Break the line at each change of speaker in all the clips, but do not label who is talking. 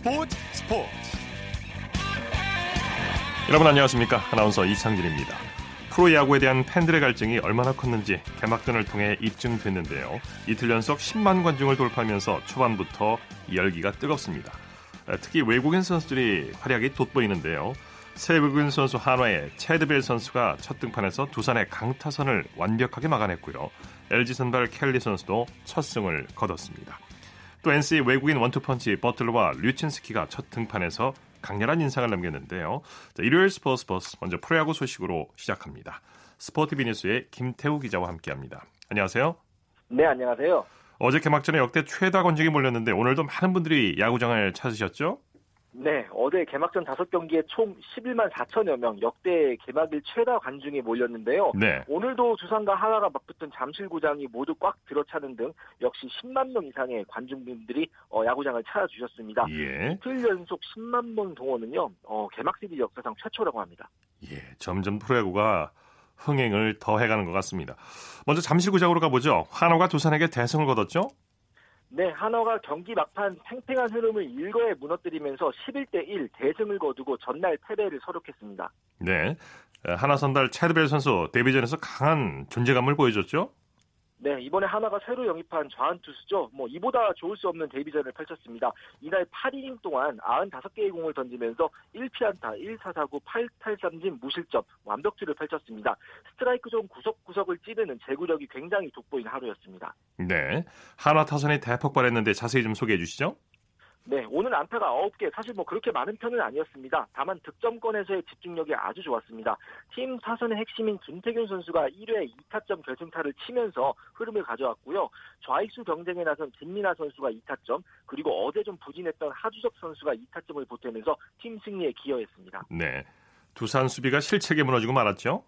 스포츠 스포츠.
여러분 안녕하십니까? 아나운서 이창진입니다. 프로야구에 대한 팬들의 갈증이 얼마나 컸는지 개막전을 통해 입증됐는데요. 이틀 연속 10만 관중을 돌파하면서 초반부터 열기가 뜨겁습니다. 특히 외국인 선수들이 활약이 돋보이는데요. 새 외국인 선수 한화의 체드벨 선수가 첫 등판에서 두산의 강타선을 완벽하게 막아냈고요. LG 선발 켈리 선수도 첫 승을 거뒀습니다 또 NC 외국인 원투펀치 버틀러와 류친스키가 첫 등판에서 강렬한 인상을 남겼는데요. 자, 일요일 스포츠 버스 먼저 프로야구 소식으로 시작합니다. 스포티비 뉴스의 김태우 기자와 함께합니다. 안녕하세요.
네, 안녕하세요.
어제 개막전에 역대 최다 관중이 몰렸는데 오늘도 많은 분들이 야구장을 찾으셨죠?
네, 어제 개막전 5경기에 총 11만 4천여 명, 역대 개막일 최다 관중이 몰렸는데요.
네.
오늘도 두산과 한화가 맞붙은 잠실구장이 모두 꽉 들어차는 등 역시 10만 명 이상의 관중분들이 어, 야구장을 찾아주셨습니다.
예.
이틀 연속 10만 명 동원은요, 어, 개막 시리즈 역사상 최초라고 합니다.
예. 점점 프로야구가 흥행을 더 해가는 것 같습니다. 먼저 잠실구장으로 가보죠. 한화가 두산에게 대승을 거뒀죠?
네, 한화가 경기 막판 팽팽한 흐름을 일거에 무너뜨리면서 11대 1 대승을 거두고 전날 패배를 서력했습니다.
네. 하나 선발 체드벨 선수 데뷔전에서 강한 존재감을 보여줬죠?
네, 이번에 한화가 새로 영입한 좌한 투수죠. 뭐 이보다 좋을 수 없는 데뷔전을 펼쳤습니다. 이날 8이닝 동안 95개의 공을 던지면서 1피안타, 1사사구, 8탈삼진 무실점 완벽투를 펼쳤습니다. 스트라이크 존 구석구석을 찌르는 제구력이 굉장히 돋보인 하루였습니다.
네. 한화 타선이 대폭발했는데 자세히 좀 소개해 주시죠.
네, 오늘 안타가 9개, 사실 뭐 그렇게 많은 편은 아니었습니다. 다만 득점권에서의 집중력이 아주 좋았습니다. 팀 타선의 핵심인 김태균 선수가 1회 2타점 결승타를 치면서 흐름을 가져왔고요. 좌익수 경쟁에 나선 김민아 선수가 2타점, 그리고 어제 좀 부진했던 하주석 선수가 2타점을 보태면서 팀 승리에 기여했습니다.
네. 두산 수비가 실책에 무너지고 말았죠?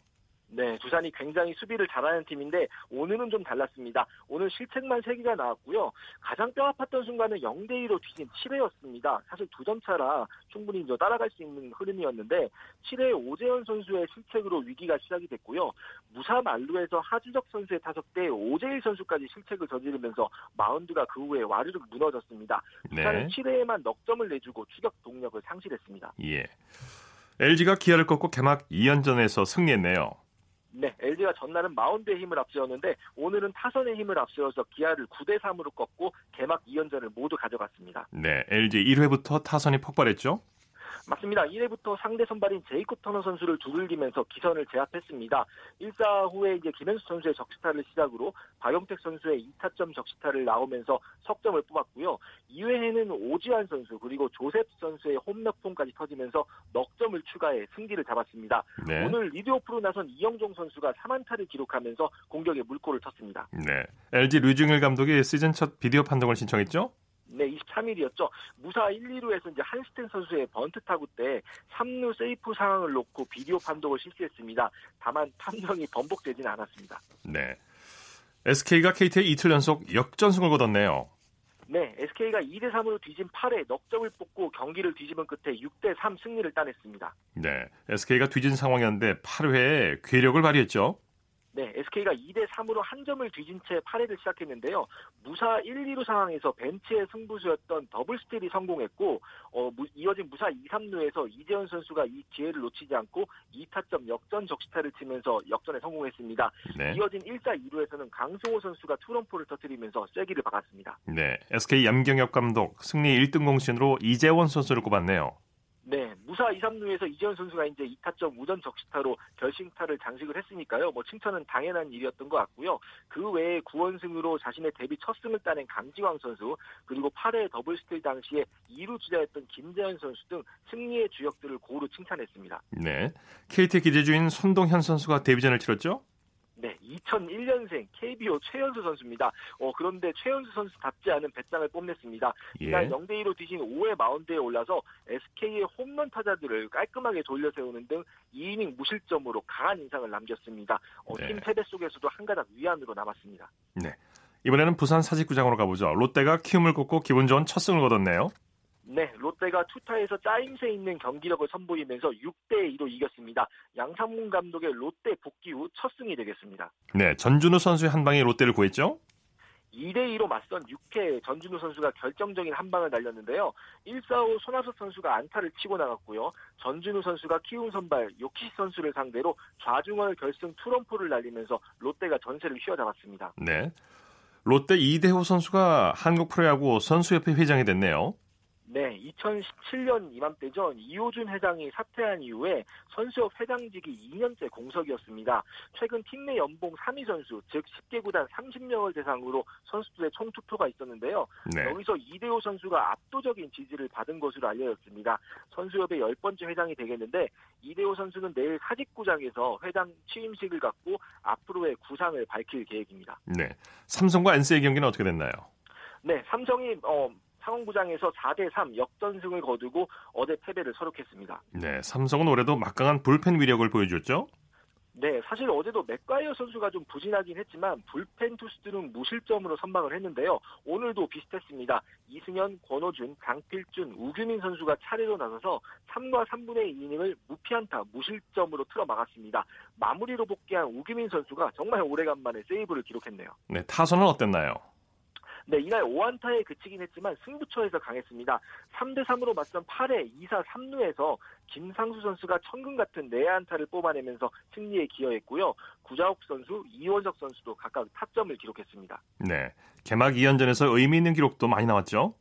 네, 두산이 굉장히 수비를 잘하는 팀인데 오늘은 좀 달랐습니다. 오늘 실책만 3개가 나왔고요. 가장 뼈 아팠던 순간은 0대2로 뒤진 7회였습니다. 사실 두 점 차라 충분히 따라갈 수 있는 흐름이었는데 7회 오재원 선수의 실책으로 위기가 시작이 됐고요. 무사 만루에서 하주석 선수의 타석 때 오재일 선수까지 실책을 저지르면서 마운드가 그 후에 와르르 무너졌습니다. 두산은
네.
7회에만 넉 점을 내주고 추격 동력을 상실했습니다.
예. LG가 기아를 꺾고 개막 2연전에서 승리했네요.
네, LG가 전날은 마운드의 힘을 앞세웠는데 오늘은 타선의 힘을 앞세워서 기아를 9대 3으로 꺾고 개막 2연전을 모두 가져갔습니다.
네. LG 1회부터 타선이 폭발했죠?
맞습니다. 1회부터 상대 선발인 제이콥 터너 선수를 두들기면서 기선을 제압했습니다. 1사 후에 이제 김현수 선수의 적시타를 시작으로 박용택 선수의 2타점 적시타를 나오면서 석점을 뽑았고요. 2회에는 오지환 선수 그리고 조셉 선수의 홈런폼까지 터지면서 넉 점을 추가해 승기를 잡았습니다.
네.
오늘 리드오프로 나선 이영종 선수가 3안타를 기록하면서 공격에 물꼬를 텄습니다.
네. LG 류중일 감독이 시즌 첫 비디오 판독을 신청했죠?
네, 23일이었죠. 무사 1, 2루에서 이제 한스텐 선수의 번트 타구 때 3루 세이프 상황을 놓고 비디오 판독을 실시했습니다. 다만 판정이 번복되지는 않았습니다.
네. SK가 KT에 이틀 연속 역전승을 거뒀네요.
네, SK가 2대 3으로 뒤진 8회 넉 점을 뽑고 경기를 뒤집은 끝에 6대 3 승리를 따냈습니다.
네. SK가 뒤진 상황이었는데 8회에 괴력을 발휘했죠?
네, SK가 2대 3으로 한 점을 뒤진 채 8회를 시작했는데요. 무사 1, 2루 상황에서 벤치의 승부수였던 더블 스틸이 성공했고 어, 무- 이어진 무사 2, 3루에서 이재원 선수가 이 기회를 놓치지 않고 2타점 역전 적시타를 치면서 역전에 성공했습니다.
네.
이어진 1사 2루에서는 강승호 선수가 투런포를 터뜨리면서 쐐기를 박았습니다.
네. SK 염경엽 감독 승리 1등 공신으로 이재원 선수를 꼽았네요.
네, 무사 2, 3루에서 이재원 선수가 이제 2타점 우전 적시타로 결승타를 장식을 했으니까요. 뭐 칭찬은 당연한 일이었던 것 같고요. 그 외에 구원승으로 자신의 데뷔 첫 승을 따낸 강지광 선수, 그리고 8회 더블 스틸 당시에 2루 주자였던 김재현 선수 등 승리의 주역들을 고루 칭찬했습니다.
네. KT 기대주인 손동현 선수가 데뷔전을 치렀죠?
네, 2001년생 KBO 최연소 선수입니다. 어, 그런데 최연소 선수답지 않은 배짱을 뽐냈습니다. 이날
예.
0대2로 뒤진 5회 마운드에 올라서 SK의 홈런 타자들을 깔끔하게 돌려세우는 등 2이닝 무실점으로 강한 인상을 남겼습니다. 어,
네.
팀 패배 속에서도 한 가닥 위안으로 남았습니다.
네. 이번에는 부산 사직구장으로 가보죠. 롯데가 키움을 꺾고 기분 좋은 첫 승을 거뒀네요.
네, 롯데가 투타에서 짜임새 있는 경기력을 선보이면서 6대 2로 이겼습니다. 양상문 감독의 롯데 복귀 후 첫 승이 되겠습니다.
네, 전준우 선수의 한 방에 롯데를 구했죠.
2대2로 맞선 6회 전준우 선수가 결정적인 한 방을 날렸는데요. 1사후 손아섭 선수가 안타를 치고 나갔고요. 전준우 선수가 키운 선발 요키 선수를 상대로 좌중월 결승 투런포를 날리면서 롯데가 전세를 휘어잡았습니다.
네. 롯데 이대호 선수가 한국 프로야구 선수협회 회장이 됐네요.
네, 2017년 이맘때전 이호준 회장이 사퇴한 이후에 선수협 회장직이 2년째 공석이었습니다. 최근 팀 내 연봉 3위 선수, 즉 10개 구단 30명을 대상으로 선수들의 총투표가 있었는데요. 네. 여기서 이대호 선수가 압도적인 지지를 받은 것으로 알려졌습니다. 선수협의 열 번째 회장이 되겠는데 이대호 선수는 내일 사직구장에서 회장 취임식을 갖고 앞으로의 구상을 밝힐 계획입니다.
네, 삼성과 NC의 경기는 어떻게 됐나요?
네, 삼성이 어, 상원구장에서 4대3 역전승을 거두고 어제 패배를 서록했습니다.
네, 삼성은 올해도 막강한 불펜 위력을 보여줬죠?
네, 사실 어제도 맥과이어 선수가 좀 부진하긴 했지만 불펜 투수들은 무실점으로 선방을 했는데요. 오늘도 비슷했습니다. 이승현, 권호준, 강필준, 우규민 선수가 차례로 나서서 3과 3분의 2이닝을 무피안타, 무실점으로 틀어 막았습니다. 마무리로 복귀한 우규민 선수가 정말 오래간만에 세이브를 기록했네요.
네, 타선은 어땠나요?
네, 이날 5안타에 그치긴 했지만 승부처에서 강했습니다. 3대 3으로 맞선 8회 2사 3루에서 김상수 선수가 천금 같은 내안타를 뽑아내면서 승리에 기여했고요. 구자욱 선수, 이원석 선수도 각각 타점을 기록했습니다.
네, 개막 2연전에서 의미 있는 기록도 많이 나왔죠?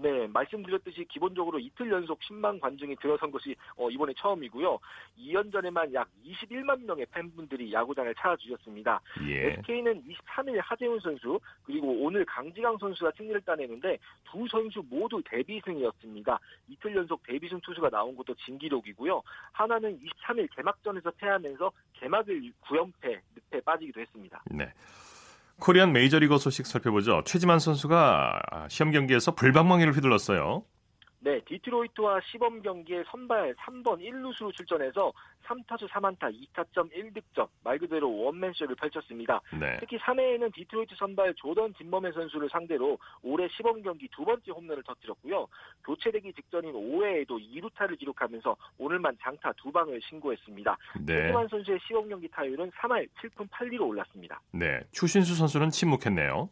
네, 말씀드렸듯이 기본적으로 이틀 연속 10만 관중이 들어선 것이 어, 이번에 처음이고요. 2년 전에만 약 21만 명의 팬분들이 야구장을 찾아주셨습니다. 예. SK는 23일 하재훈 선수 그리고 오늘 강지강 선수가 승리를 따내는데 두 선수 모두 데뷔승이었습니다. 이틀 연속 데뷔승 투수가 나온 것도 진기록이고요. 한화는 23일 개막전에서 패하면서 개막전 9연패 늪에 빠지기도 했습니다.
네. 코리안 메이저리거 소식 살펴보죠. 최지만 선수가 시범 경기에서 불방망이를 휘둘렀어요.
네, 디트로이트와 시범 경기에 선발 3번 1루수로 출전해서 3타수 3안타 2타점 1득점 말 그대로 원맨쇼를 펼쳤습니다. 네. 특히 3회에는 디트로이트 선발 조던 진범의 선수를 상대로 올해 시범 경기 두 번째 홈런을 터뜨렸고요. 교체되기 직전인 5회에도 2루타를 기록하면서 오늘만 장타 두 방을 신고했습니다. 네. 최지만 선수의 시범 경기 타율은 3할 7푼 8리로 올랐습니다.
네, 추신수 선수는 침묵했네요.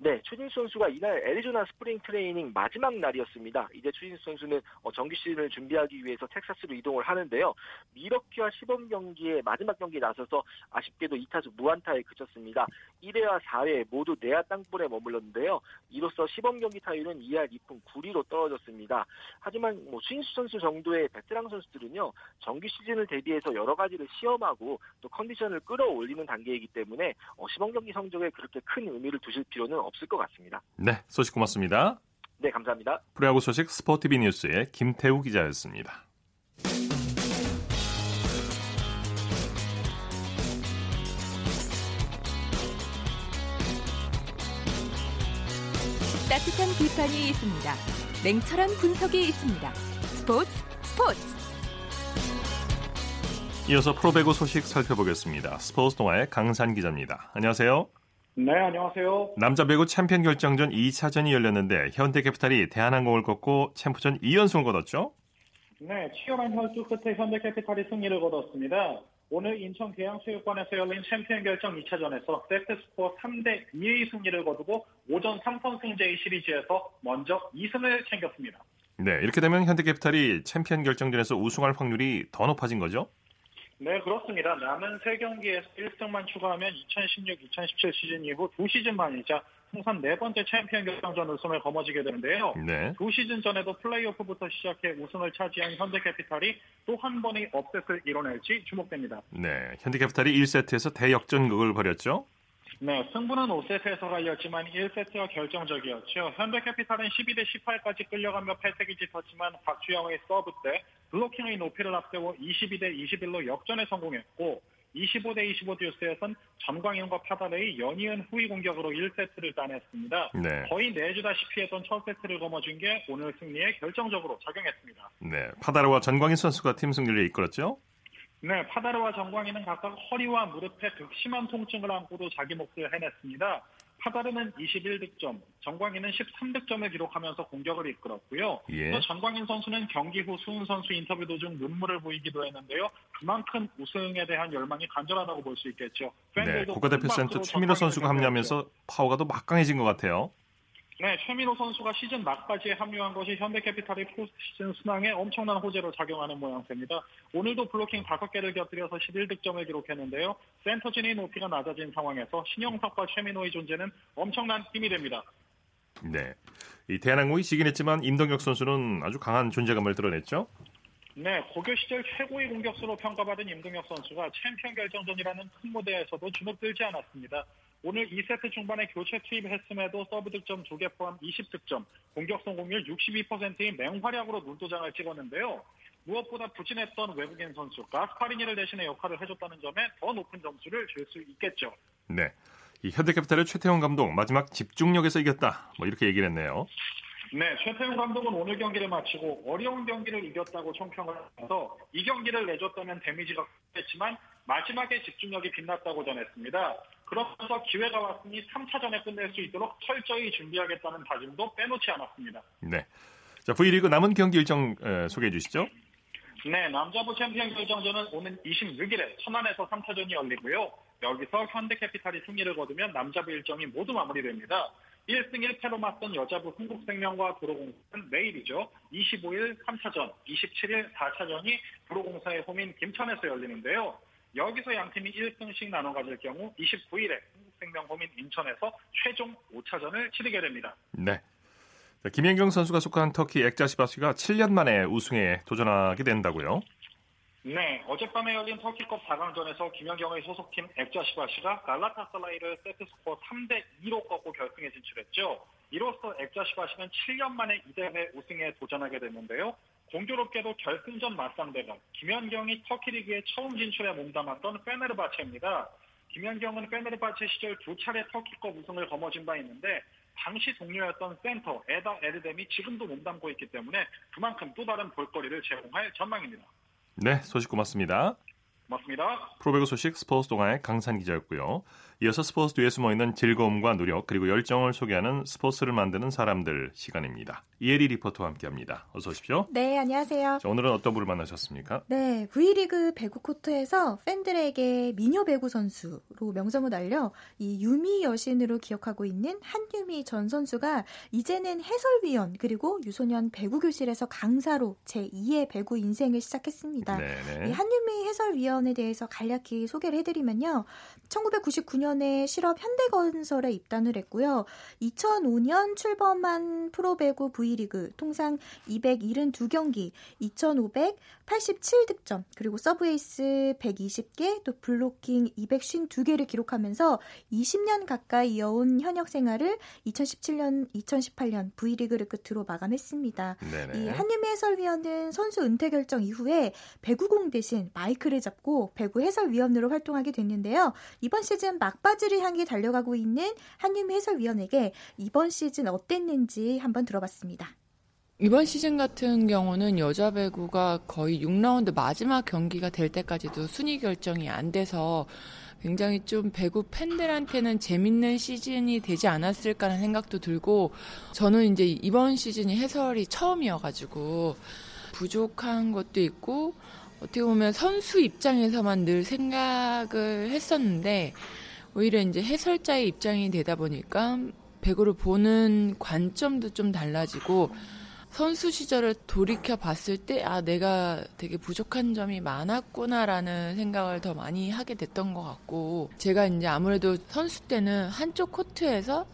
네, 추신수 선수가 이날 애리조나 spring training 마지막 날이었습니다. 이제 추신수 선수는 어, 정규 시즌을 준비하기 위해서 텍사스로 이동을 하는데요. 밀워키와 시범 경기에 마지막 경기에 나서서 아쉽게도 2타수 무안타에 그쳤습니다. 1회와 4회 모두 내야 땅볼에 머물렀는데요. 이로써 시범 경기 타율은 2할 2푼 9리로 떨어졌습니다. 하지만 뭐 추진수 선수 정도의 베테랑 선수들은요. 정규 시즌을 대비해서 여러 가지를 시험하고 또 컨디션을 끌어올리는 단계이기 때문에 어, 시범 경기 성적에 그렇게 큰 의미를 두실 필요는 없을 것 같습니다.
네, 소식 고맙습니다.
네, 감사합니다.
프로야구 소식 스포티비 뉴스의 김태우 기자였습니다.
따뜻한 비판이 있습니다. 냉철한 분석이 있습니다. 스포츠 스포츠.
이어서 프로배구 소식 살펴보겠습니다. 스포츠 동아의 강산 기자입니다. 안녕하세요.
네, 안녕하세요.
남자 배구 챔피언 결정전 2차전이 열렸는데 현대캐피탈이 대한항공을 꺾고 챔프전 2연승을 거뒀죠?
네, 치열한 혈투 끝에 현대캐피탈이 승리를 거뒀습니다. 오늘 인천 계양체육관에서 열린 챔피언 결정 2차전에서 세트 스코어 3대 2의 승리를 거두고 5전 3선승제의 시리즈에서 먼저 2승을 챙겼습니다.
네, 이렇게 되면 현대캐피탈이 챔피언 결정전에서 우승할 확률이 더 높아진 거죠?
네, 그렇습니다. 남은 3경기에서 1승만 추가하면 2016-2017 시즌 이후 두 시즌 만이자 통산 네 번째 챔피언 결정전 우승을 거머쥐게 되는데요. 네. 두 시즌 전에도 플레이오프부터 시작해 우승을 차지한 현대캐피탈이 또 한 번의 upset을 이뤄낼지 주목됩니다.
네, 현대캐피탈이 1세트에서 대역전극을 벌였죠.
네, 승부는 5세트에서 갈렸지만 1세트가 결정적이었죠. 현대캐피탈은 12대 18까지 끌려가며 패색이 짙었지만 박주형의 서브 때 블로킹의 높이를 앞세워 22대 21로 역전에 성공했고 25대 25 듀스에선 전광현과 파다레의 연이은 후위 공격으로 1세트를 따냈습니다. 네. 거의 내주다시피 했던 첫 세트를 거머쥔 게 오늘 승리에 결정적으로 작용했습니다.
네, 파다르와 전광인 선수가 팀 승리를 이끌었죠?
네, 파다르와 정광희는 각각 허리와 무릎에 극심한 통증을 안고도 자기 몫을 해냈습니다. 하다르는 21득점, 정광인은 13득점을 기록하면서 공격을 이끌었고요.
예.
또 전광인 선수는 경기 후 수훈 선수 인터뷰 도중 눈물을 보이기도 했는데요. 그만큼 우승에 대한 열망이 간절하다고 볼 수 있겠죠.
네, 국가대표 센터 최민호 선수가 합류하면서 파워가 더 막강해진 것 같아요.
네, 최민호 선수가 시즌 막바지에 합류한 것이 현대캐피탈의 포스트시즌 순항에 엄청난 호재로 작용하는 모양새입니다. 오늘도 블로킹 5개를 곁들여서 11득점을 기록했는데요. 센터진의 높이가 낮아진 상황에서 신영석과 최민호의 존재는 엄청난 힘이 됩니다.
네. 이 대한항공이 지긴 했지만 임동혁 선수는 아주 강한 존재감을 드러냈죠.
네, 고교 시절 최고의 공격수로 평가받은 임동혁 선수가 챔피언 결정전이라는 큰 무대에서도 주눅들지 않았습니다. 오늘 2세트 중반에 교체 투입했음에도 서브 득점 2개 포함 20득점, 공격 성공률 62%인 맹활약으로 눈도장을 찍었는데요. 무엇보다 부진했던 외국인 선수 가스파리니를 대신해 역할을 해줬다는 점에 더 높은 점수를 줄 수 있겠죠.
네. 이 현대캐피탈의 최태웅 감독 마지막 집중력에서 이겼다. 뭐 이렇게 얘기를 했네요.
네, 최태용 감독은 오늘 경기를 마치고 어려운 경기를 이겼다고 총평을 하면서 이 경기를 내줬다면 데미지가 크겠지만 마지막에 집중력이 빛났다고 전했습니다. 그러면서 기회가 왔으니 3차전에 끝낼 수 있도록 철저히 준비하겠다는 다짐도 빼놓지 않았습니다.
네. 자, V리그 남은 경기 일정 에, 소개해 주시죠.
네, 남자부 챔피언 결정전은 오는 26일에 천안에서 3차전이 열리고요. 여기서 현대캐피탈이 승리를 거두면 남자부 일정이 모두 마무리됩니다. 1승 1패로 맞선 여자부 흥국생명과 도로공사는 내일이죠. 25일 3차전, 27일 4차전이 도로공사의 홈인 김천에서 열리는데요. 여기서 양 팀이 1승씩 나눠 가질 경우 29일에 흥국생명 홈인 인천에서 최종 5차전을 치르게 됩니다.
네. 자, 김연경 선수가 속한 터키 액자시바시가 7년 만에 우승에 도전하게 된다고요.
네, 어젯밤에 열린 터키컵 4강전에서 김연경의 소속팀 액자시바시가 갈라타사라이를 세트스코어 3대 2로 꺾고 결승에 진출했죠. 이로써 액자시바시는 7년 만에 이 대회 우승에 도전하게 됐는데요. 공교롭게도 결승전 맞상대가 김연경이 터키 리그에 처음 진출해 몸담았던 페네르바체입니다. 김연경은 페네르바체 시절 두 차례 터키컵 우승을 거머쥔 바 있는데 당시 동료였던 센터 에다 에르뎀이 지금도 몸담고 있기 때문에 그만큼 또 다른 볼거리를 제공할 전망입니다.
네, 소식 고맙습니다.
고맙습니다.
프로배구 소식 스포츠 동아의 강산 기자였고요. 이어서 스포츠 뒤에 숨어 있는 즐거움과 노력 그리고 열정을 소개하는 스포츠를 만드는 사람들 시간입니다. 이혜리 리포터와 함께합니다. 어서 오십시오.
네, 안녕하세요.
자, 오늘은 어떤 분을 만나셨습니까?
네, V리그 배구 코트에서 팬들에게 미녀 배구 선수로 명성을 날려 이 유미 여신으로 기억하고 있는 한유미 전 선수가 이제는 해설위원 그리고 유소년 배구 교실에서 강사로 제 2의 배구 인생을 시작했습니다.
네네.
이 한유미 해설위원에 대해서 간략히 소개를 해드리면요. 1999년 에 실업 현대건설에 입단을 했고요. 2005년 출범한 프로배구 V리그 통산 272경기, 2,587득점, 그리고 서브에이스 120개, 또 블로킹 252개를 기록하면서 20년 가까이 이어온 현역 생활을 2017년, 2018년 V리그를 끝으로 마감했습니다.
네네.
이 한유미 해설위원은 선수 은퇴 결정 이후에 배구공 대신 마이크를 잡고 배구 해설위원으로 활동하게 됐는데요. 이번 시즌 막바지를 향해 달려가고 있는 한유미 해설위원에게 이번 시즌 어땠는지 한번 들어봤습니다.
이번 시즌 같은 경우는 여자 배구가 거의 6라운드 마지막 경기가 될 때까지도 순위 결정이 안 돼서 굉장히 좀 배구 팬들한테는 재밌는 시즌이 되지 않았을까라는 생각도 들고 저는 이제 이번 시즌이 해설이 처음이어가지고 부족한 것도 있고 어떻게 보면 선수 입장에서만 늘 생각을 했었는데 오히려 이제 해설자의 입장이 되다 보니까 배구를 보는 관점도 좀 달라지고 선수 시절을 돌이켜 봤을 때, 아, 내가 되게 부족한 점이 많았구나라는 생각을 더 많이 하게 됐던 것 같고, 제가 이제 아무래도 선수 때는 한쪽 코트에서,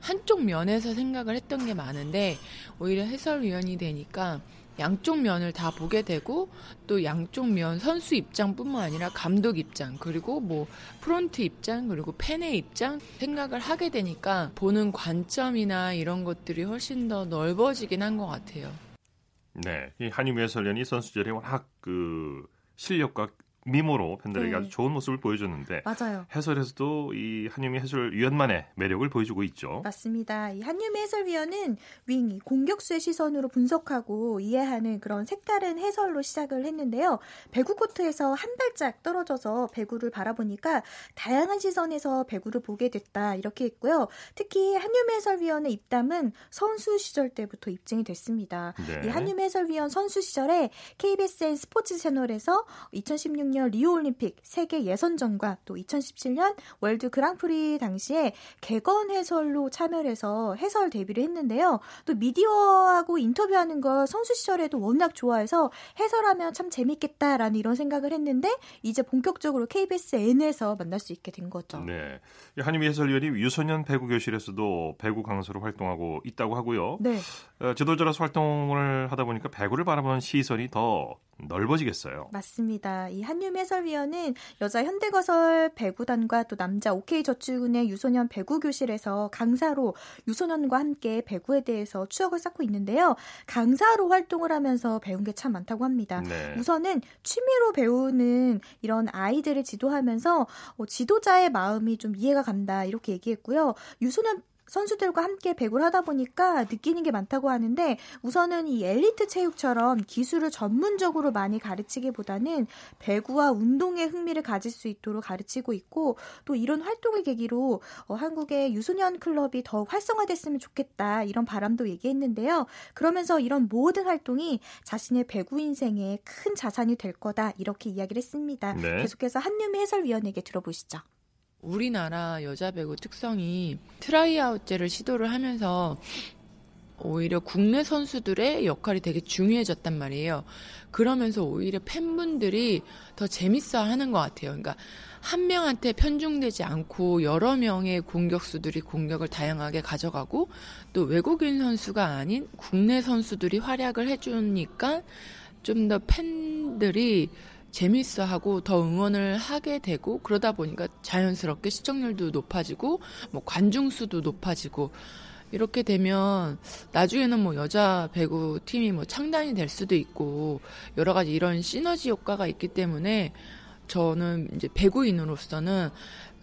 한쪽 면에서 생각을 했던 게 많은데, 오히려 해설위원이 되니까, 양쪽 면을 다 보게 되고 또 양쪽 면 선수 입장뿐만 아니라 감독 입장 그리고 뭐 프론트 입장 그리고 팬의 입장 생각을 하게 되니까 보는 관점이나 이런 것들이 훨씬 더 넓어지긴 한 것 같아요.
네, 이 한유미 해설위원이 선수 시절에 워낙 그 실력과 미모로 팬들에게
네.
아주 좋은 모습을 보여줬는데
맞아요.
해설에서도 이 한유미 해설위원만의 매력을 보여주고 있죠.
맞습니다. 이 한유미 해설위원은 윙 공격수의 시선으로 분석하고 이해하는 그런 색다른 해설로 시작을 했는데요. 배구 코트에서 한 발짝 떨어져서 배구를 바라보니까 다양한 시선에서 배구를 보게 됐다 이렇게 했고요. 특히 한유미 해설위원의 입담은 선수 시절 때부터 입증이 됐습니다.
네.
이 한유미 해설위원 선수 시절에 KBSN 스포츠 채널에서 2016년 리오 올림픽 세계 예선전과 또 2017년 월드 그랑프리 당시에 개건 해설로 참여해서 해설 데뷔를 했는데요. 또 미디어하고 인터뷰하는 걸 선수 시절에도 워낙 좋아해서 해설하면 참 재밌겠다라는 이런 생각을 했는데 이제 본격적으로 KBSN에서 만날 수 있게 된 거죠.
네. 이 한유미 해설위원이 유소년 배구 교실에서도 배구 강사로 활동하고 있다고 하고요.
네.
어, 지도자로서 활동을 하다 보니까 배구를 바라보는 시선이 더 넓어지겠어요.
맞습니다. 이 한유미 해설위원은 여자 현대거설 배구단과 또 남자 OK저축은행 유소년 배구 교실에서 강사로 유소년과 함께 배구에 대해서 추억을 쌓고 있는데요. 강사로 활동을 하면서 배운 게 참 많다고 합니다.
네.
우선은 취미로 배우는 이런 아이들을 지도하면서 어, 지도자의 마음이 좀 이해가 간다 이렇게 얘기했고요. 유소년 선수들과 함께 배구를 하다 보니까 느끼는 게 많다고 하는데 우선은 이 엘리트 체육처럼 기술을 전문적으로 많이 가르치기보다는 배구와 운동에 흥미를 가질 수 있도록 가르치고 있고 또 이런 활동을 계기로 어, 한국의 유소년 클럽이 더 활성화됐으면 좋겠다 이런 바람도 얘기했는데요. 그러면서 이런 모든 활동이 자신의 배구 인생에 큰 자산이 될 거다 이렇게 이야기를 했습니다.
네.
계속해서 한유미 해설위원에게 들어보시죠.
우리나라 여자 배구 특성이 트라이아웃제를 시도를 하면서 오히려 국내 선수들의 역할이 되게 중요해졌단 말이에요. 그러면서 오히려 팬분들이 더 재밌어 하는 것 같아요. 그러니까 한 명한테 편중되지 않고 여러 명의 공격수들이 공격을 다양하게 가져가고 또 외국인 선수가 아닌 국내 선수들이 활약을 해주니까 좀 더 팬들이 재밌어 하고 더 응원을 하게 되고 그러다 보니까 자연스럽게 시청률도 높아지고 뭐 관중 수도 높아지고 이렇게 되면 나중에는 뭐 여자 배구 팀이 뭐 창단이 될 수도 있고 여러 가지 이런 시너지 효과가 있기 때문에 저는 이제 배구인으로서는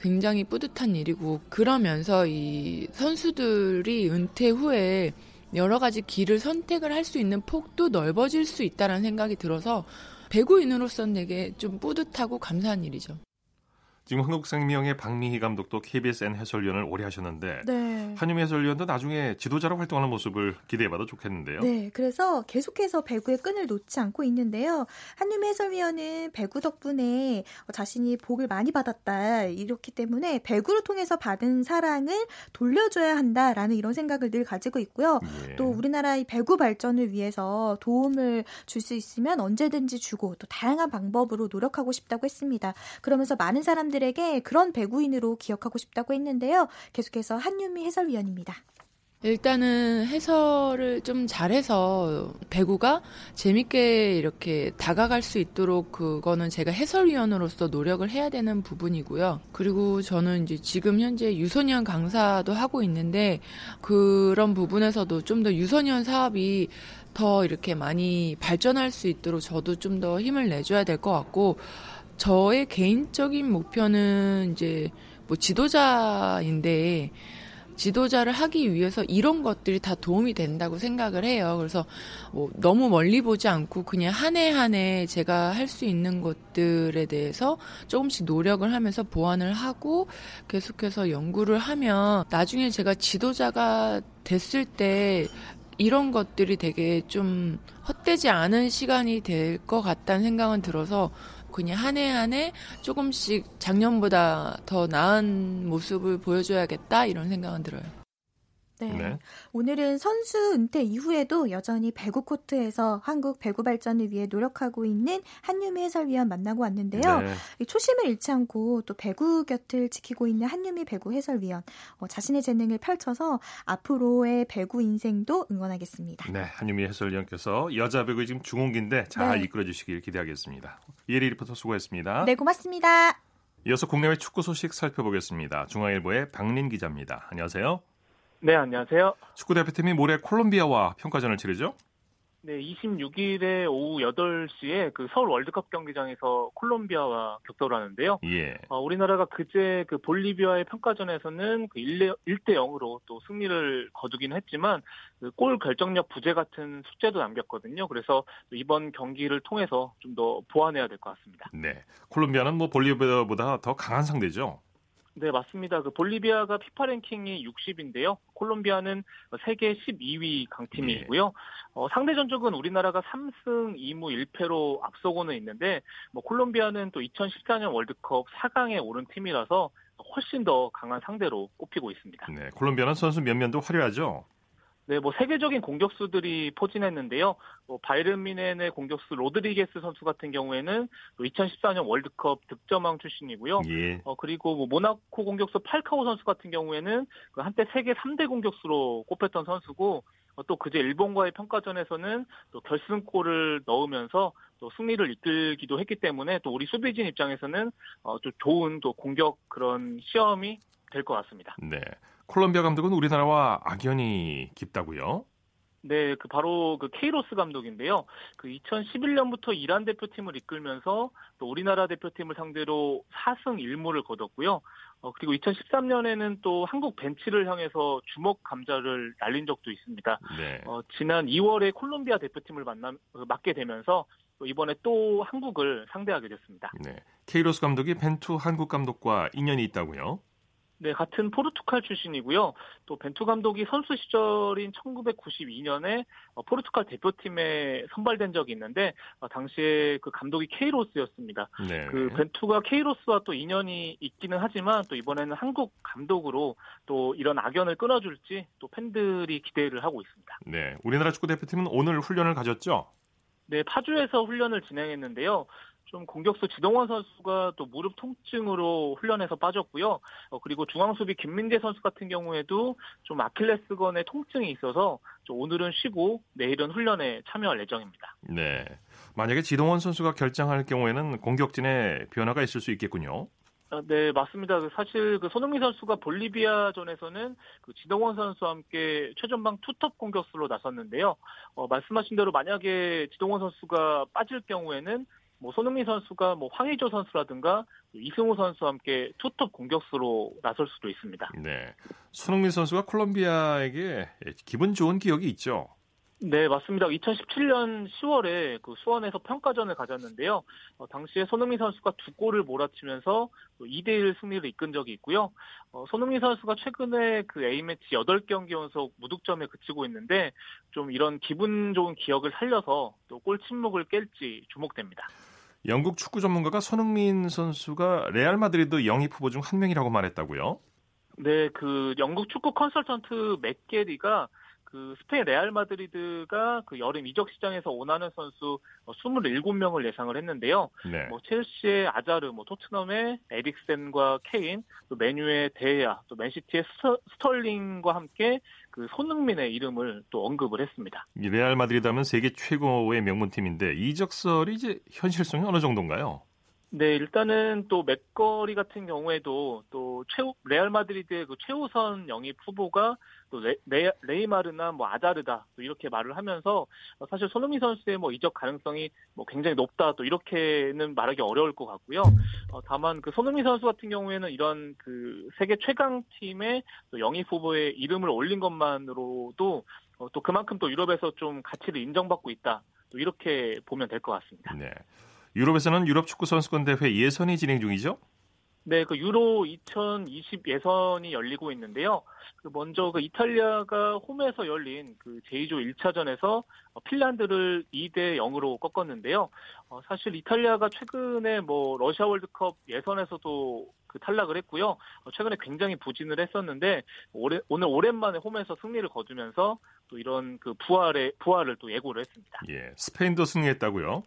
굉장히 뿌듯한 일이고 그러면서 이 선수들이 은퇴 후에 여러 가지 길을 선택을 할 수 있는 폭도 넓어질 수 있다라는 생각이 들어서 배구인으로서 는 되게 좀 뿌듯하고 감사한 일이죠.
지금 한국생명의 박미희 감독도 KBSN 해설위원을 오래 하셨는데
네.
한유미 해설위원도 나중에 지도자로 활동하는 모습을 기대해봐도 좋겠는데요.
네, 그래서 계속해서 배구의 끈을 놓지 않고 있는데요. 한유미 해설위원은 배구 덕분에 자신이 복을 많이 받았다. 이렇기 때문에 배구를 통해서 받은 사랑을 돌려줘야 한다라는 이런 생각을 늘 가지고 있고요.
예.
또 우리나라의 배구 발전을 위해서 도움을 줄 수 있으면 언제든지 주고 또 다양한 방법으로 노력하고 싶다고 했습니다. 그러면서 많은 사람 들에게 그런 배구인으로 기억하고 싶다고 했는데요. 계속해서 한유미 해설위원입니다.
일단은 해설을 좀 잘해서 배구가 재밌게 이렇게 다가갈 수 있도록 그거는 제가 해설위원으로서 노력을 해야 되는 부분이고요. 그리고 저는 이제 지금 현재 유소년 강사도 하고 있는데 그런 부분에서도 좀 더 유소년 사업이 더 이렇게 많이 발전할 수 있도록 저도 좀 더 힘을 내줘야 될 것 같고 저의 개인적인 목표는 이제 뭐 지도자인데 지도자를 하기 위해서 이런 것들이 다 도움이 된다고 생각을 해요. 그래서 뭐 너무 멀리 보지 않고 그냥 한 해 한 해 제가 할 수 있는 것들에 대해서 조금씩 노력을 하면서 보완을 하고 계속해서 연구를 하면 나중에 제가 지도자가 됐을 때 이런 것들이 되게 좀 헛되지 않은 시간이 될 것 같다는 생각은 들어서 그냥 한 해 한 해 조금씩 작년보다 더 나은 모습을 보여줘야겠다 이런 생각은 들어요.
네.
네.
오늘은 선수 은퇴 이후에도 여전히 배구 코트에서 한국 배구 발전을 위해 노력하고 있는 한유미 해설위원 만나고 왔는데요.
네.
이 초심을 잃지 않고 또 배구 곁을 지키고 있는 한유미 배구 해설위원 어, 자신의 재능을 펼쳐서 앞으로의 배구 인생도 응원하겠습니다.
네, 한유미 해설위원께서 여자 배구 지금 중홍기인데 잘
네.
이끌어 주시길 기대하겠습니다. 이혜리 리포터 수고했습니다.
네, 고맙습니다.
이어서 국내외 축구 소식 살펴보겠습니다. 중앙일보의 박린 기자입니다. 안녕하세요.
네, 안녕하세요.
축구 대표팀이 모레 콜롬비아와 평가전을 치르죠?
네, 26일에 오후 8시에 그 서울 월드컵 경기장에서 콜롬비아와 격돌을 하는데요.
예.
어, 우리나라가 그제 그 볼리비아의 평가전에서는 그 1대, 1대 0으로 또 승리를 거두긴 했지만 그 골 결정력 부재 같은 숙제도 남겼거든요. 그래서 이번 경기를 통해서 좀 더 보완해야 될 것 같습니다.
네. 콜롬비아는 뭐 볼리비아보다 더 강한 상대죠.
네, 맞습니다. 그 볼리비아가 피파 랭킹이 60인데요. 콜롬비아는 세계 12위 강팀이고요. 네. 어, 상대 전적은 우리나라가 3승 2무 1패로 앞서고는 있는데 뭐 콜롬비아는 또 2014년 월드컵 4강에 오른 팀이라서 훨씬 더 강한 상대로 꼽히고 있습니다.
네, 콜롬비아는 선수 몇 면도 화려하죠.
네, 뭐 세계적인 공격수들이 포진했는데요. 뭐 바이른미넨의 공격수 로드리게스 선수 같은 경우에는 2014년 월드컵 득점왕 출신이고요.
예.
어 그리고 뭐 모나코 공격수 팔카오 선수 같은 경우에는 그 한때 세계 3대 공격수로 꼽혔던 선수고 어, 또 그제 일본과의 평가전에서는 또 결승골을 넣으면서 또 승리를 이끌기도 했기 때문에 또 우리 수비진 입장에서는 어, 좀 좋은 또 공격 그런 시험이 될 것 같습니다.
네. 콜롬비아 감독은 우리나라와 악연이 깊다고요?
네, 그 바로 그 케이로스 감독인데요. 그 2011년부터 이란 대표팀을 이끌면서 또 우리나라 대표팀을 상대로 4승 1무를 거뒀고요. 어, 그리고 2013년에는 또 한국 벤치를 향해서 주먹 감자를 날린 적도 있습니다.
네.
어, 지난 2월에 콜롬비아 대표팀을 만나 어, 맡게 되면서 또 이번에 또 한국을 상대하게 됐습니다.
네. 케이로스 감독이 벤투 한국 감독과 인연이 있다고요?
네, 같은 포르투갈 출신이고요. 또 벤투 감독이 선수 시절인 1992년에 어, 포르투갈 대표팀에 선발된 적이 있는데 어, 당시에 그 감독이 케이로스였습니다.
네.
그 벤투가 케이로스와 또 인연이 있기는 하지만 또 이번에는 한국 감독으로 또 이런 악연을 끊어줄지 또 팬들이 기대를 하고 있습니다.
네, 우리나라 축구 대표팀은 오늘 훈련을 가졌죠?
네, 파주에서 훈련을 진행했는데요. 좀 공격수 지동원 선수가 또 무릎 통증으로 훈련에서 빠졌고요. 어, 그리고 중앙 수비 김민재 선수 같은 경우에도 좀 아킬레스건에 통증이 있어서 오늘은 쉬고 내일은 훈련에 참여할 예정입니다.
네. 만약에 지동원 선수가 결정할 경우에는 공격진에 변화가 있을 수 있겠군요.
아, 네, 맞습니다. 그 사실 그 손흥민 선수가 볼리비아전에서는 그 지동원 선수와 함께 최전방 투톱 공격수로 나섰는데요. 어, 말씀하신 대로 만약에 지동원 선수가 빠질 경우에는 뭐 손흥민 선수가 뭐 황의조 선수라든가 이승우 선수와 함께 투톱 공격수로 나설 수도 있습니다.
네. 손흥민 선수가 콜롬비아에게 기분 좋은 기억이 있죠.
네, 맞습니다. 2017년 10월에 그 수원에서 평가전을 가졌는데요. 어, 당시에 손흥민 선수가 두 골을 몰아치면서 2대1 승리를 이끈 적이 있고요. 어, 손흥민 선수가 최근에 그 A매치 8경기 연속 무득점에 그치고 있는데 좀 이런 기분 좋은 기억을 살려서 또 골 침묵을 깰지 주목됩니다.
영국 축구 전문가가 손흥민 선수가 레알 마드리드 영입 후보 중 한 명이라고 말했다고요?
네, 그 영국 축구 컨설턴트 맥게리가 그 스페인 레알 마드리드가 그 여름 이적 시장에서 원하는 선수 27명을 예상을 했는데요.
네.
뭐 첼시의 아자르, 뭐 토트넘의 에릭센과 케인, 또 맨유의 데헤아, 또 맨시티의 스털링과 함께 그 손흥민의 이름을 또 언급을 했습니다.
레알 마드리드 하면 세계 최고의 명문팀인데 이적설이 이제 현실성이 어느 정도인가요?
네, 일단은 또 맥게리 같은 경우에도 또 최우 레알 마드리드의 그 최우선 영입 후보가 또 레, 레, 네이마르나 뭐 아자르다 또 이렇게 말을 하면서 사실 손흥민 선수의 뭐 이적 가능성이 뭐 굉장히 높다 또 이렇게는 말하기 어려울 것 같고요. 어, 다만 그 손흥민 선수 같은 경우에는 이런 그 세계 최강 팀의 또 영입 후보에 이름을 올린 것만으로도 어, 또 그만큼 또 유럽에서 좀 가치를 인정받고 있다. 또 이렇게 보면 될 것 같습니다.
네. 유럽에서는 유럽 축구 선수권 대회 예선이 진행 중이죠?
네, 그 유로 2020 예선이 열리고 있는데요. 그 먼저 그 이탈리아가 홈에서 열린 그 제2조 1차전에서 핀란드를 2대 0으로 꺾었는데요. 어, 사실 이탈리아가 최근에 뭐 러시아 월드컵 예선에서도 그 탈락을 했고요. 어, 최근에 굉장히 부진을 했었는데 오래, 오늘 오랜만에 홈에서 승리를 거두면서 또 이런 그 부활의 부활을 또 예고를 했습니다.
예, 스페인도 승리했다고요?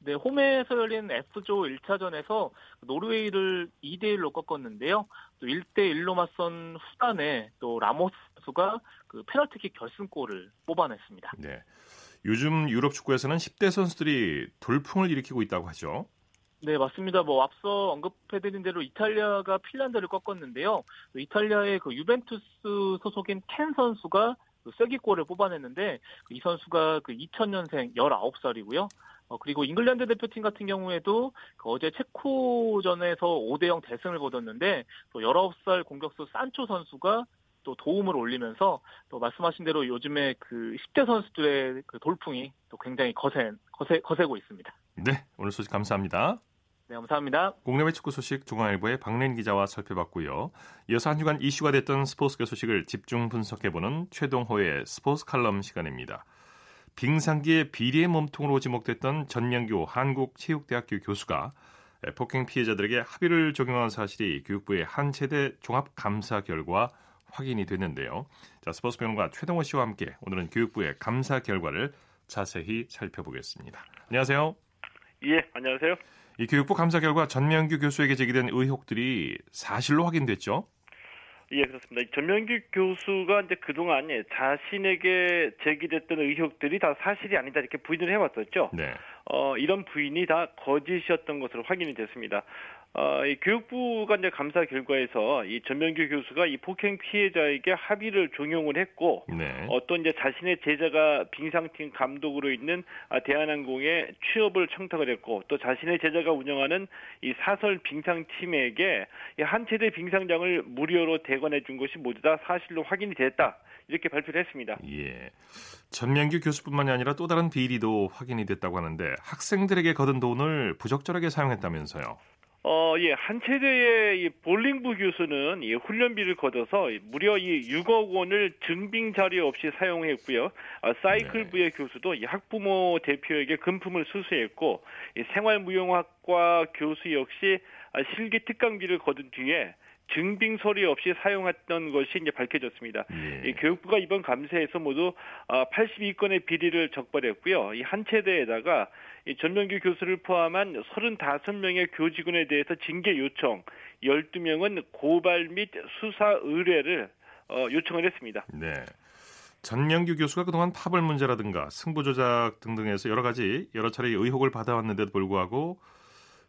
네, 홈에서 열린 F조 1차전에서 노르웨이를 2대 1로 꺾었는데요. 또 1대 1로 맞선 후반에 또 라모스 선수가 그 페널티킥 결승골을 뽑아냈습니다.
네. 요즘 유럽 축구에서는 10대 선수들이 돌풍을 일으키고 있다고 하죠.
네, 맞습니다. 뭐 앞서 언급해드린 대로 이탈리아가 핀란드를 꺾었는데요. 이탈리아의 그 유벤투스 소속인 켄 선수가 쐐기골을 뽑아냈는데 이 선수가 그 2000년생 19살이고요. 어, 그리고 잉글랜드 대표팀 같은 경우에도 그 어제 체코전에서 5대0 대승을 거뒀는데 또 19살 공격수 산초 선수가 또 도움을 올리면서 또 말씀하신 대로 요즘에 그 10대 선수들의 그 돌풍이 또 굉장히 거세, 거세, 거세고 있습니다.
네, 오늘 소식 감사합니다.
네, 감사합니다.
국내외 축구 소식 중앙일보의 박랜 기자와 살펴봤고요. 이어서 한 주간 이슈가 됐던 스포츠계 소식을 집중 분석해보는 최동호의 스포츠 칼럼 시간입니다. 빙상기의 비리의 몸통으로 지목됐던 전명규 한국체육대학교 교수가 폭행 피해자들에게 합의를 적용한 사실이 교육부의 한 체대 종합 감사 결과 확인이 됐는데요. 자, 스포츠 평론가 최동호 씨와 함께 오늘은 교육부의 감사 결과를 자세히 살펴보겠습니다. 안녕하세요.
예, 안녕하세요.
이 교육부 감사 결과 전명규 교수에게 제기된 의혹들이 사실로 확인됐죠?
예, 그렇습니다. 전명규 교수가 이제 그동안 예, 자신에게 제기됐던 의혹들이 다 사실이 아니다 이렇게 부인을 해왔었죠.
네.
어, 이런 부인이 다 거짓이었던 것으로 확인이 됐습니다. 어, 이 교육부가 이제 감사 결과에서 이 전명규 교수가 이 폭행 피해자에게 합의를 종용을 했고
네.
어떤 이제 자신의 제자가 빙상팀 감독으로 있는 아, 대한항공에 취업을 청탁을 했고 또 자신의 제자가 운영하는 이 사설 빙상팀에게 한 체대 빙상장을 무료로 대관해 준 것이 모두 다 사실로 확인이 됐다. 이렇게 발표를 했습니다.
예. 전명규 교수뿐만이 아니라 또 다른 비리도 확인이 됐다고 하는데 학생들에게 거둔 돈을 부적절하게 사용했다면서요.
어, 예, 한 체대의 이 볼링부 교수는 이 훈련비를 걷어서 무려 이 6억 원을 증빙 자료 없이 사용했고요. 아, 사이클부의 네. 교수도 이 학부모 대표에게 금품을 수수했고, 이 생활무용학과 교수 역시 아, 실기 특강비를 거둔 뒤에 증빙 서류 없이 사용했던 것이 이제 밝혀졌습니다. 예. 교육부가 이번 감사에서 모두 82건의 아, 비리를 적발했고요. 이 한 체대에다가 이 전명규 교수를 포함한 35명의 교직원에 대해서 징계 요청, 12명은 고발 및 수사 의뢰를 어, 요청을 했습니다.
네. 전명규 교수가 그동안 파벌 문제라든가 승부 조작 등등에서 여러 가지 여러 차례 의혹을 받아왔는데도 불구하고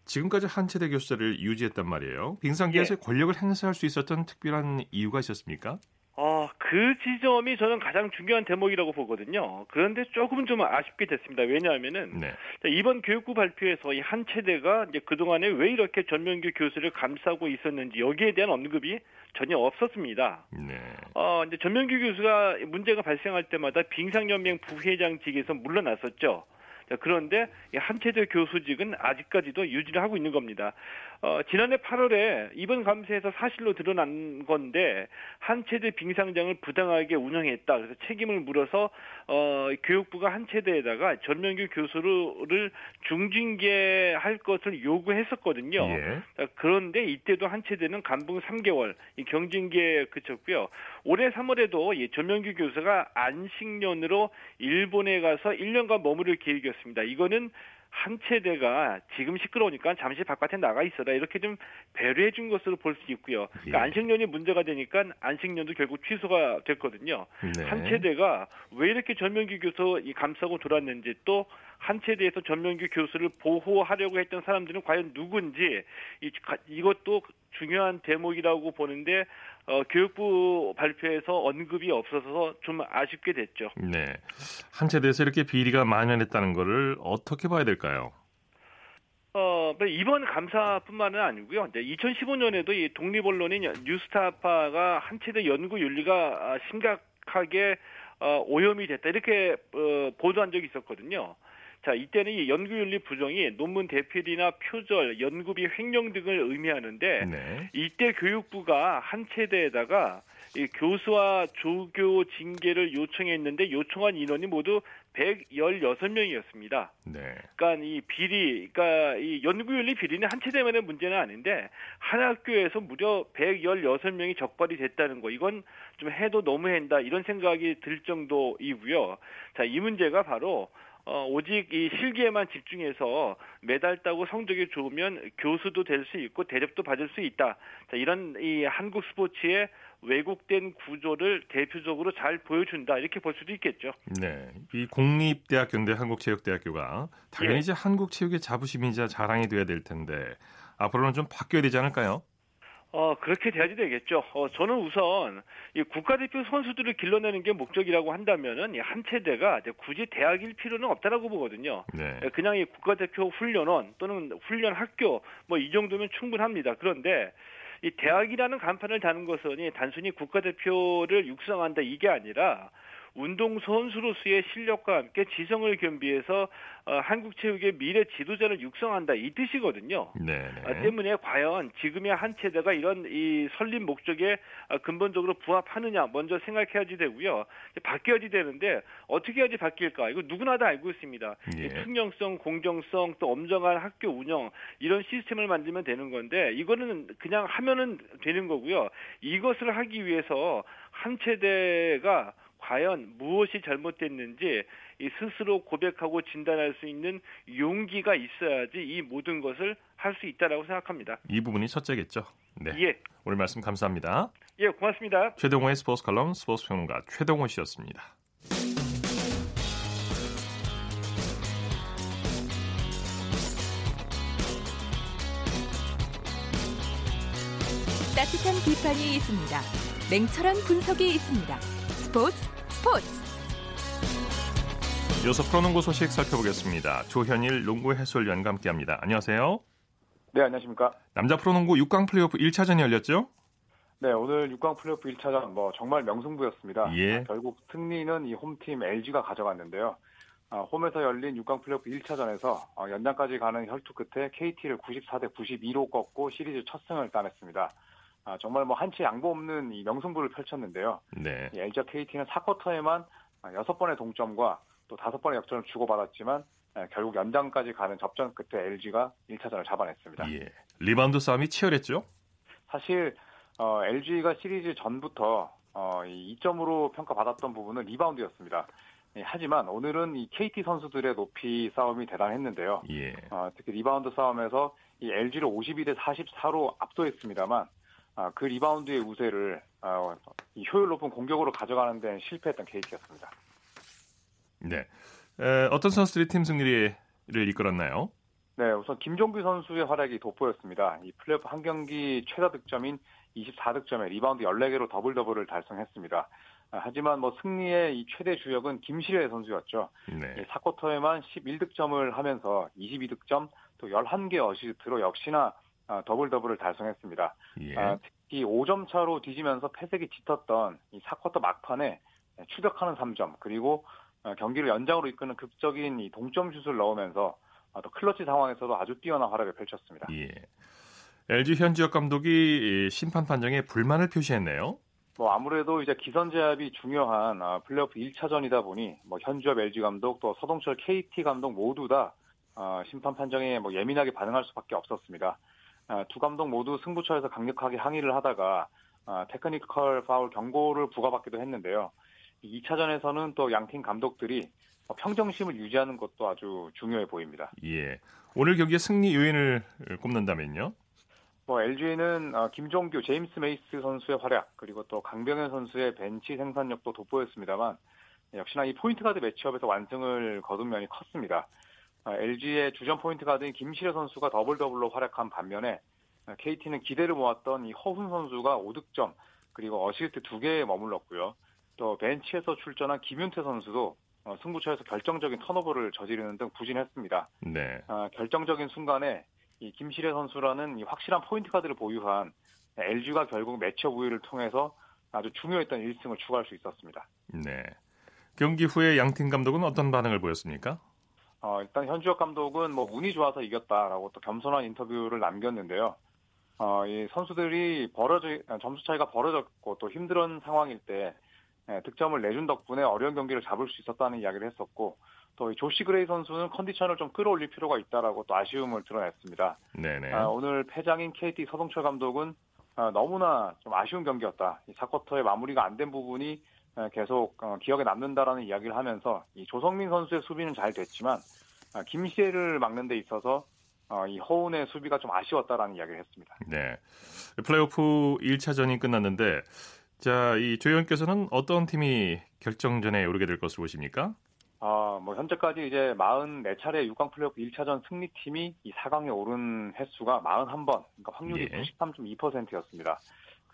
지금까지 한체대 교수자를 유지했단 말이에요. 빙상계에서 예. 권력을 행사할 수 있었던 특별한 이유가 있었습니까?
어, 그 지점이 저는 가장 중요한 대목이라고 보거든요. 그런데 조금 좀 아쉽게 됐습니다. 왜냐하면은 네. 이번 교육부 발표에서 이 한 체대가 이제 그동안에 왜 이렇게 전명규 교수를 감싸고 있었는지 여기에 대한 언급이 전혀 없었습니다. 네. 어, 이제 전명규 교수가 문제가 발생할 때마다 빙상연맹 부회장직에서 물러났었죠. 그런데 한체대 교수직은 아직까지도 유지를 하고 있는 겁니다. 어, 지난해 8월에 이번 감사에서 사실로 드러난 건데 한체대 빙상장을 부당하게 운영했다. 그래서 책임을 물어서 어, 교육부가 한체대에다가 전명규 교수를 중징계할 것을 요구했었거든요. 예. 그런데 이때도 한체대는 감봉 3개월 이 경징계에 그쳤고요. 올해 3월에도 이 전명규 교수가 안식년으로 일본에 가서 1년간 머무를 계획이었습니다. 이거는 한 체대가 지금 시끄러우니까 잠시 바깥에 나가 있어라 이렇게 좀 배려해 준 것으로 볼 수 있고요. 그러니까 예. 안식년이 문제가 되니까 안식년도 결국 취소가 됐거든요. 네. 한 체대가 왜 이렇게 전명규 교수 이 감싸고 돌았는지 또 한 체대에서 전명규 교수를 보호하려고 했던 사람들은 과연 누군지 이, 이것도 중요한 대목이라고 보는데 어, 교육부 발표에서 언급이 없어서 좀 아쉽게 됐죠.
네. 한 체대에서 이렇게 비리가 만연했다는 것을 어떻게 봐야 될까요?
어, 뭐 이번 감사뿐만은 아니고요. 이제 2015년에도 이 독립 언론인 뉴스타파가 한 체대 연구 윤리가 아, 심각하게 어, 오염이 됐다 이렇게 어, 보도한 적이 있었거든요. 자, 이때는 이 연구윤리 부정이 논문 대필이나 표절, 연구비 횡령 등을 의미하는데 네. 이때 교육부가 한 체대에다가 이 교수와 조교 징계를 요청했는데 요청한 인원이 모두 116명이었습니다. 네. 그러니까 이 비리, 그러니까 이 연구윤리 비리는 한 체대만의 문제는 아닌데 한 학교에서 무려 116명이 적발이 됐다는 거 이건 좀 해도 너무한다 이런 생각이 들 정도이고요. 자, 이 문제가 바로 어, 오직 이 실기에만 집중해서 메달 따고 성적이 좋으면 교수도 될 수 있고 대접도 받을 수 있다. 자, 이런 이 한국 스포츠의 왜곡된 구조를 대표적으로 잘 보여준다 이렇게 볼 수도 있겠죠.
네, 이 공립대학교인데 한국체육대학교가 당연히 예. 이제 한국 체육의 자부심이자 자랑이 돼야 될 텐데 앞으로는 좀 바뀌어야 되지 않을까요?
어, 그렇게 돼야지 되겠죠. 어, 저는 우선 이 국가대표 선수들을 길러내는 게 목적이라고 한다면은 한 체대가 굳이 대학일 필요는 없다라고 보거든요. 네. 예, 그냥 이 국가대표 훈련원 또는 훈련 학교 뭐 이 정도면 충분합니다. 그런데 이 대학이라는 간판을 다는 것은 단순히 국가대표를 육성한다 이게 아니라 운동 선수로서의 실력과 함께 지성을 겸비해서 어, 한국 체육의 미래 지도자를 육성한다 이 뜻이거든요. 네. 어, 때문에 과연 지금의 한 체대가 이런 이 설립 목적에 어, 근본적으로 부합하느냐 먼저 생각해야지 되고요. 바뀌어야지 되는데 어떻게 해야지 바뀔까? 이거 누구나 다 알고 있습니다. 예. 투명성, 공정성, 또 엄정한 학교 운영 이런 시스템을 만들면 되는 건데 이거는 그냥 하면은 되는 거고요. 이것을 하기 위해서 한 체대가 과연 무엇이 잘못됐는지 스스로 고백하고 진단할 수 있는 용기가 있어야지 이 모든 것을 할 수 있다라고 생각합니다.
이 부분이 첫째겠죠.
네. 예.
오늘 말씀 감사합니다.
예, 고맙습니다.
최동호의 스포츠 칼럼 스포츠 평론가 최동호 씨였습니다.
따뜻한 비판이 있습니다. 냉철한 분석이 있습니다. 스포츠 스포츠
이어서 프로농구 소식 살펴보겠습니다. 조현일 농구 해설위원과 함께합니다. 안녕하세요.
네, 안녕하십니까.
남자 프로농구 6강 플레이오프 1차전이 열렸죠?
네, 오늘 6강 플레이오프 1차전 뭐 정말 명승부였습니다. 예. 결국 승리는 이 홈팀 LG가 가져갔는데요. 아, 홈에서 열린 6강 플레이오프 1차전에서 어, 연장까지 가는 혈투 끝에 KT를 94대 92로 꺾고 시리즈 첫 승을 따냈습니다. 아, 정말 뭐 한치 양보 없는 이 명승부를 펼쳤는데요. 네. LG와 KT는 4쿼터에만 6번의 동점과 또 5번의 역전을 주고받았지만 결국 연장까지 가는 접전 끝에 LG가 1차전을 잡아냈습니다. 예.
리바운드 싸움이 치열했죠?
사실 어, LG가 시리즈 전부터 어, 이점으로 평가받았던 부분은 리바운드였습니다. 예, 하지만 오늘은 이 KT 선수들의 높이 싸움이 대단했는데요. 예. 어, 특히 리바운드 싸움에서 이 LG를 52대 44로 압도했습니다만 아, 그 리바운드의 우세를 아, 효율 높은 공격으로 가져가는 데는 실패했던 KT였습니다.
네. 에, 어떤 선수들이 팀 승리를 이끌었나요?
네, 우선 김종규 선수의 활약이 돋보였습니다. 이 플레이오프 한 경기 최다 득점인 24득점에 리바운드 14개로 더블 더블을 달성했습니다. 아, 하지만 뭐 승리의 이 최대 주역은 김시래 선수였죠. 네. 4쿼터에만 11득점을 하면서 22득점 또 11개 어시스트로 역시나 아, 더블 더블을 달성했습니다. 예. 아, 특히 5점 차로 뒤지면서 패색이 짙었던 이 4쿼터 막판에 추격하는 3점 그리고 아, 경기를 연장으로 이끄는 극적인 이 동점 슛을 넣으면서 또 클러치 상황에서도 아주 뛰어난 활약을 펼쳤습니다. 예.
LG 현주엽 감독이 심판 판정에 불만을 표시했네요.
뭐 아무래도 이제 기선 제압이 중요한 플레이오프 1차전이다 보니 뭐 현주엽 LG 감독 또 서동철 KT 감독 모두 다 심판 판정에 뭐 예민하게 반응할 수밖에 없었습니다. 아, 두 감독 모두 승부처에서 강력하게 항의를 하다가 아, 테크니컬 파울 경고를 부과받기도 했는데요. 2차전에서는 또 양팀 감독들이 평정심을 유지하는 것도 아주 중요해 보입니다.
예. 오늘 경기의 승리 요인을 꼽는다면요?
뭐 LG는 어, 김종규, 제임스 메이스 선수의 활약 그리고 또 강병현 선수의 벤치 생산력도 돋보였습니다만 역시나 이 포인트 가드 매치업에서 완승을 거둔 면이 컸습니다. LG의 아, 주전 포인트 가드인 김시래 선수가 더블 더블로 활약한 반면에 KT는 아, 기대를 모았던 이 허훈 선수가 5득점 그리고 어시스트 2개에 머물렀고요. 또 벤치에서 출전한 김윤태 선수도 어, 승부처에서 결정적인 턴오버를 저지르는 등 부진했습니다. 네. 아, 결정적인 순간에 이 김시래 선수라는 이 확실한 포인트 가드를 보유한 LG가 결국 매치업 우위를 통해서 아주 중요했던 1승을 추가할 수 있었습니다. 네.
경기 후에 양팀 감독은 어떤 반응을 보였습니까?
어, 일단 현주엽 감독은 뭐 운이 좋아서 이겼다라고 또 겸손한 인터뷰를 남겼는데요. 어, 이 선수들이 벌어져 점수 차이가 벌어졌고 또 힘든 상황일 때 예, 득점을 내준 덕분에 어려운 경기를 잡을 수 있었다는 이야기를 했었고 또 조시 그레이 선수는 컨디션을 좀 끌어올릴 필요가 있다라고 또 아쉬움을 드러냈습니다. 네네. 아, 오늘 패장인 KT 서동철 감독은 아, 너무나 좀 아쉬운 경기였다. 이 4쿼터의 마무리가 안 된 부분이 어, 계속 어, 기억에 남는다라는 이야기를 하면서 이 조성민 선수의 수비는 잘 됐지만 아, 김시혜를 막는 데 있어서 어, 이 허운의 수비가 좀 아쉬웠다라는 이야기를 했습니다.
네. 플레이오프 1차전이 끝났는데 자, 이 조현께서는 어떤 팀이 결정전에 오르게 될 것으로 보십니까?
아, 뭐 현재까지 이제 44차례 6강 플레이오프 1차전 승리팀이 이 4강에 오른 횟수가 41번, 그러니까 확률이 예. 93.2%였습니다.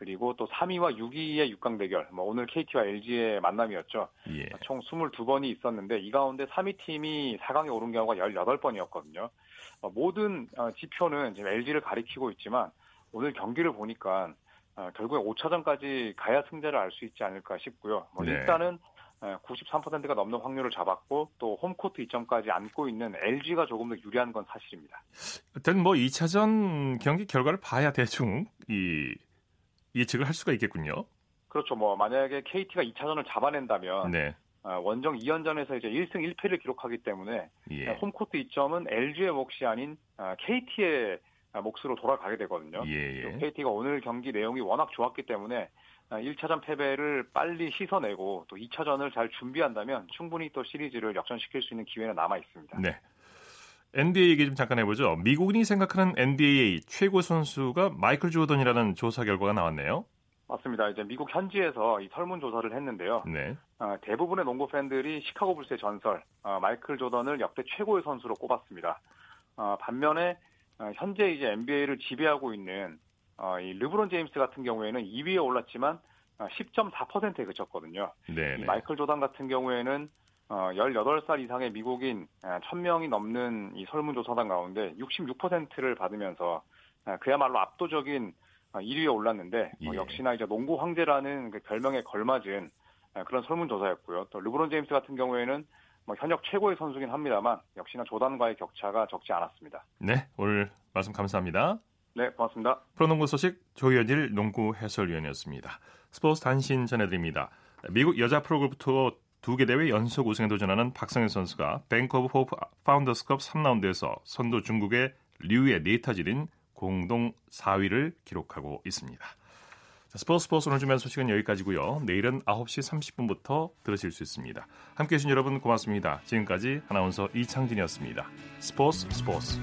그리고 또 3위와 6위의 6강 대결, 뭐 오늘 KT와 LG의 만남이었죠. 예. 총 22번이 있었는데 이 가운데 3위 팀이 4강에 오른 경우가 18번이었거든요. 어, 모든 어, 지표는 지금 LG를 가리키고 있지만 오늘 경기를 보니까 어, 결국에 5차전까지 가야 승자를 알 수 있지 않을까 싶고요. 뭐 네. 일단은 93%가 넘는 확률을 잡았고 또 홈코트 2점까지 안고 있는 LG가 조금 더 유리한 건 사실입니다.
일단 뭐 2차전 경기 결과를 봐야 대충 이 예측을 할 수가 있겠군요.
그렇죠. 뭐 만약에 KT가 2차전을 잡아낸다면 네. 원정 2연전에서 이제 1승 1패를 기록하기 때문에 예. 홈코트 2점은 LG의 몫이 아닌 KT의 몫으로 돌아가게 되거든요. 예, 예. KT가 오늘 경기 내용이 워낙 좋았기 때문에 1차전 아, 패배를 빨리 씻어내고 또 2차전을 잘 준비한다면 충분히 또 시리즈를 역전시킬 수 있는 기회는 남아 있습니다.
네. NBA 얘기 좀 잠깐 해보죠. 미국인이 생각하는 NBA 최고 선수가 마이클 조던이라는 조사 결과가 나왔네요.
맞습니다. 이제 미국 현지에서 이 설문 조사를 했는데요. 네. 어, 대부분의 농구 팬들이 시카고 불스의 전설 어, 마이클 조던을 역대 최고의 선수로 꼽았습니다. 어, 반면에 어, 현재 이제 NBA를 지배하고 있는 어, 이 르브론 제임스 같은 경우에는 2위에 올랐지만 10.4%에 어, 그쳤거든요. 네, 이 네. 마이클 조단 같은 경우에는 어, 18살 이상의 미국인 1000명이 넘는 이 설문조사단 가운데 66%를 받으면서 그야말로 압도적인 1위에 올랐는데 예. 어, 역시나 이제 농구 황제라는 그 별명에 걸맞은 그런 설문조사였고요. 또 르브론 제임스 같은 경우에는 뭐 현역 최고의 선수긴 합니다만 역시나 조단과의 격차가 적지 않았습니다.
네, 오늘 말씀 감사합니다.
네, 고맙습니다.
프로농구 소식 조현일 농구 해설위원이었습니다. 스포츠 단신 전해드립니다. 미국 여자 프로골프투어 두 개 대회 연속 우승에 도전하는 박성현 선수가 뱅크 오브 호프 파운더스컵 3라운드에서 선두 중국의 류위에 네 타 뒤진 공동 4위를 기록하고 있습니다. 스포츠 스포츠 오늘 준비한 소식은 여기까지고요. 내일은 9시 30분부터 들으실 수 있습니다. 함께해 주신 여러분 고맙습니다. 지금까지 아나운서 이창진이었습니다. 스포츠 스포츠